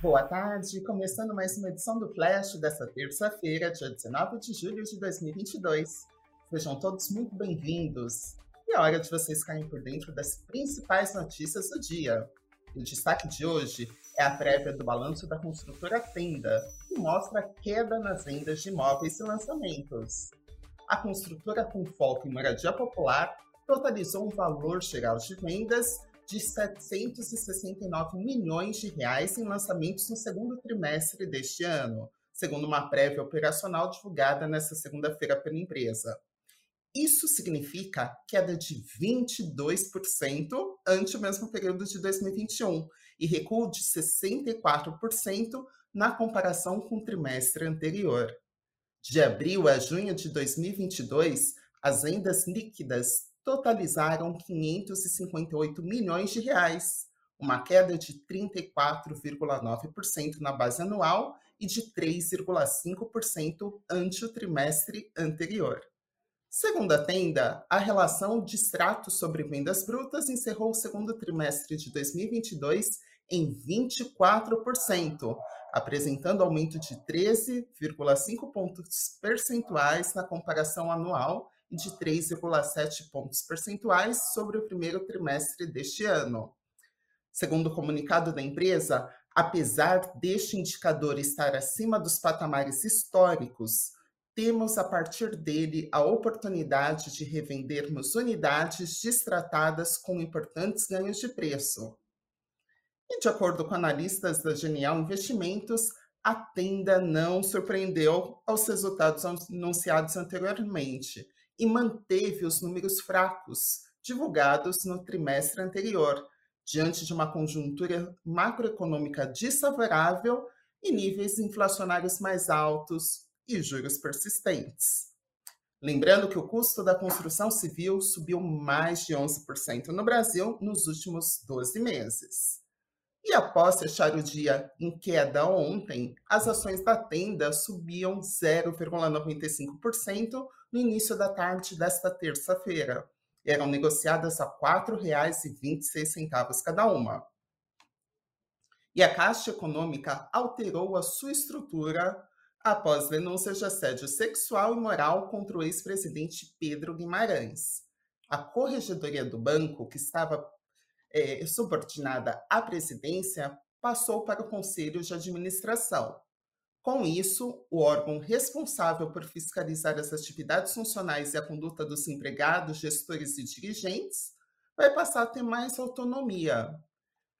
Boa tarde, começando mais uma edição do Flash desta terça-feira, dia 19 de julho de 2022. Sejam todos muito bem-vindos. E é hora de vocês ficarem por dentro das principais notícias do dia. O destaque de hoje é a prévia do balanço da construtora Tenda, que mostra a queda nas vendas de imóveis e lançamentos. A construtora com foco em moradia popular totalizou um valor geral de vendas de 769 milhões de reais em lançamentos no segundo trimestre deste ano, segundo uma prévia operacional divulgada nesta segunda-feira pela empresa. Isso significa queda de 22% ante o mesmo período de 2021 e recuo de 64% na comparação com o trimestre anterior. De abril a junho de 2022, as vendas líquidas totalizaram 558 milhões de reais, uma queda de 34,9% na base anual e de 3,5% ante o trimestre anterior. Segundo a tenda, a relação de extrato sobre vendas brutas encerrou o segundo trimestre de 2022 em 24%, apresentando aumento de 13,5 pontos percentuais na comparação anual e de 3,7 pontos percentuais sobre o primeiro trimestre deste ano. Segundo o comunicado da empresa, apesar deste indicador estar acima dos patamares históricos, temos a partir dele a oportunidade de revendermos unidades destratadas com importantes ganhos de preço. E de acordo com analistas da Genial Investimentos, a tenda não surpreendeu aos resultados anunciados anteriormente, e manteve os números fracos divulgados no trimestre anterior, diante de uma conjuntura macroeconômica desfavorável e níveis inflacionários mais altos e juros persistentes. Lembrando que o custo da construção civil subiu mais de 11% no Brasil nos últimos 12 meses. E após fechar o dia em queda ontem, as ações da tenda subiam 0,95% no início da tarde desta terça-feira. Eram negociadas a R$ 4,26 cada uma. E a Caixa Econômica alterou a sua estrutura após denúncias de assédio sexual e moral contra o ex-presidente Pedro Guimarães. A corregedoria do banco, que estava é, subordinada à presidência, passou para o Conselho de Administração. Com isso, o órgão responsável por fiscalizar as atividades funcionais e a conduta dos empregados, gestores e dirigentes vai passar a ter mais autonomia.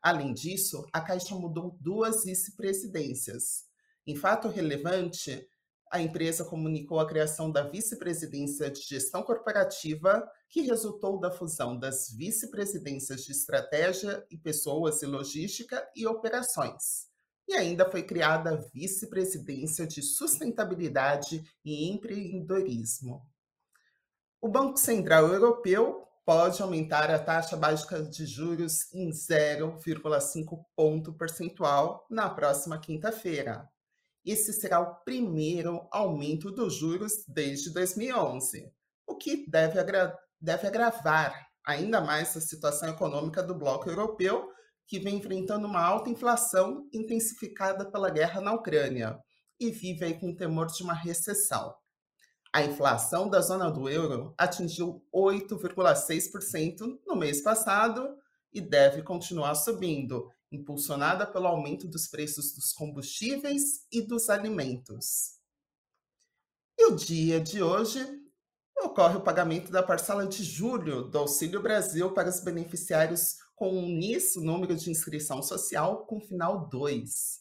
Além disso, a Caixa mudou duas vice-presidências. Em fato relevante, a empresa comunicou a criação da vice-presidência de gestão corporativa, que resultou da fusão das vice-presidências de estratégia e pessoas e logística e operações. E ainda foi criada a vice-presidência de sustentabilidade e empreendedorismo. O Banco Central Europeu pode aumentar a taxa básica de juros em 0,5 ponto percentual na próxima quinta-feira. Esse será o primeiro aumento dos juros desde 2011, o que deve, agra deve agravar ainda mais a situação econômica do bloco europeu, que vem enfrentando uma alta inflação intensificada pela guerra na Ucrânia e vive aí com o temor de uma recessão. A inflação da zona do euro atingiu 8,6% no mês passado e deve continuar subindo, impulsionada pelo aumento dos preços dos combustíveis e dos alimentos. E o dia de hoje ocorre o pagamento da parcela de julho do Auxílio Brasil para os beneficiários com o NIS, o número de inscrição social, com final 2.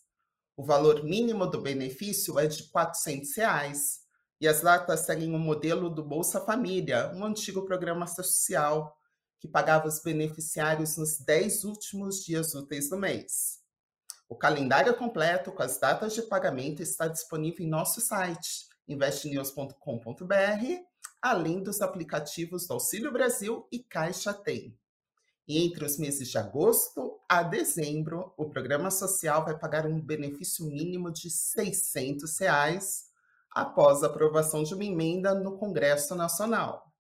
O valor mínimo do benefício é de 400 reais, e as datas seguem o modelo do Bolsa Família, um antigo programa social que pagava os beneficiários nos 10 últimos dias úteis do mês. O calendário completo com as datas de pagamento está disponível em nosso site, investnews.com.br, além dos aplicativos do Auxílio Brasil e Caixa Tem. E entre os meses de agosto a dezembro, o programa social vai pagar um benefício mínimo de 600 reais após a aprovação de uma emenda no Congresso Nacional.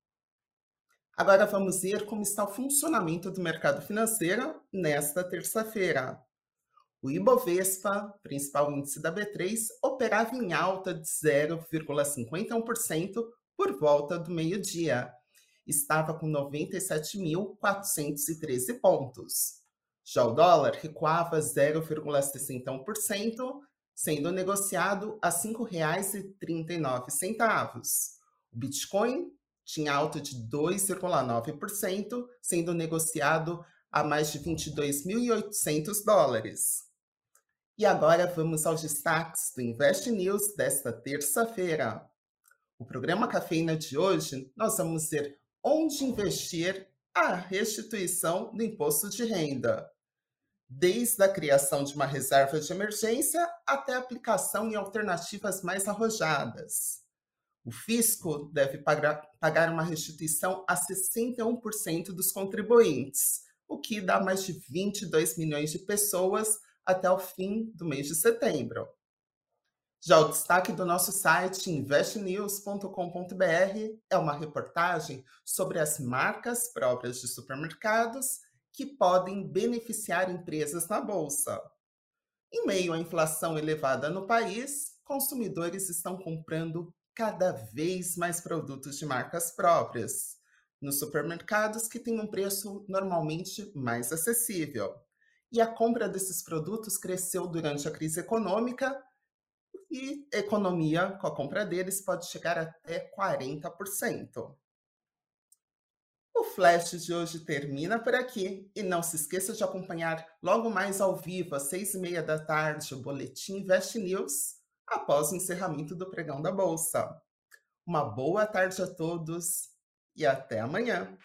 Agora vamos ver como está o funcionamento do mercado financeiro nesta terça-feira. O Ibovespa, principal índice da B3, operava em alta de 0,51% por volta do meio-dia. Estava com 97.413 pontos. Já o dólar recuava 0,61%, sendo negociado a R$ 5,39. O Bitcoin tinha alta de 2,9%, sendo negociado a mais de 22.800 dólares. E agora vamos aos destaques do Invest News desta terça-feira. O programa Cafeína de hoje, nós vamos ver onde investir a restituição do imposto de renda, desde a criação de uma reserva de emergência até a aplicação em alternativas mais arrojadas. O fisco deve pagar, uma restituição a 61% dos contribuintes, o que dá mais de 22 milhões de pessoas até o fim do mês de setembro. Já o destaque do nosso site investnews.com.br é uma reportagem sobre as marcas próprias de supermercados que podem beneficiar empresas na bolsa. Em meio à inflação elevada no país, consumidores estão comprando cada vez mais produtos de marcas próprias nos supermercados que têm um preço normalmente mais acessível. E a compra desses produtos cresceu durante a crise econômica e economia com a compra deles pode chegar até 40%. O Flash de hoje termina por aqui e não se esqueça de acompanhar logo mais ao vivo, às seis e meia da tarde, o Boletim Invest News, após o encerramento do pregão da Bolsa. Uma boa tarde a todos e até amanhã!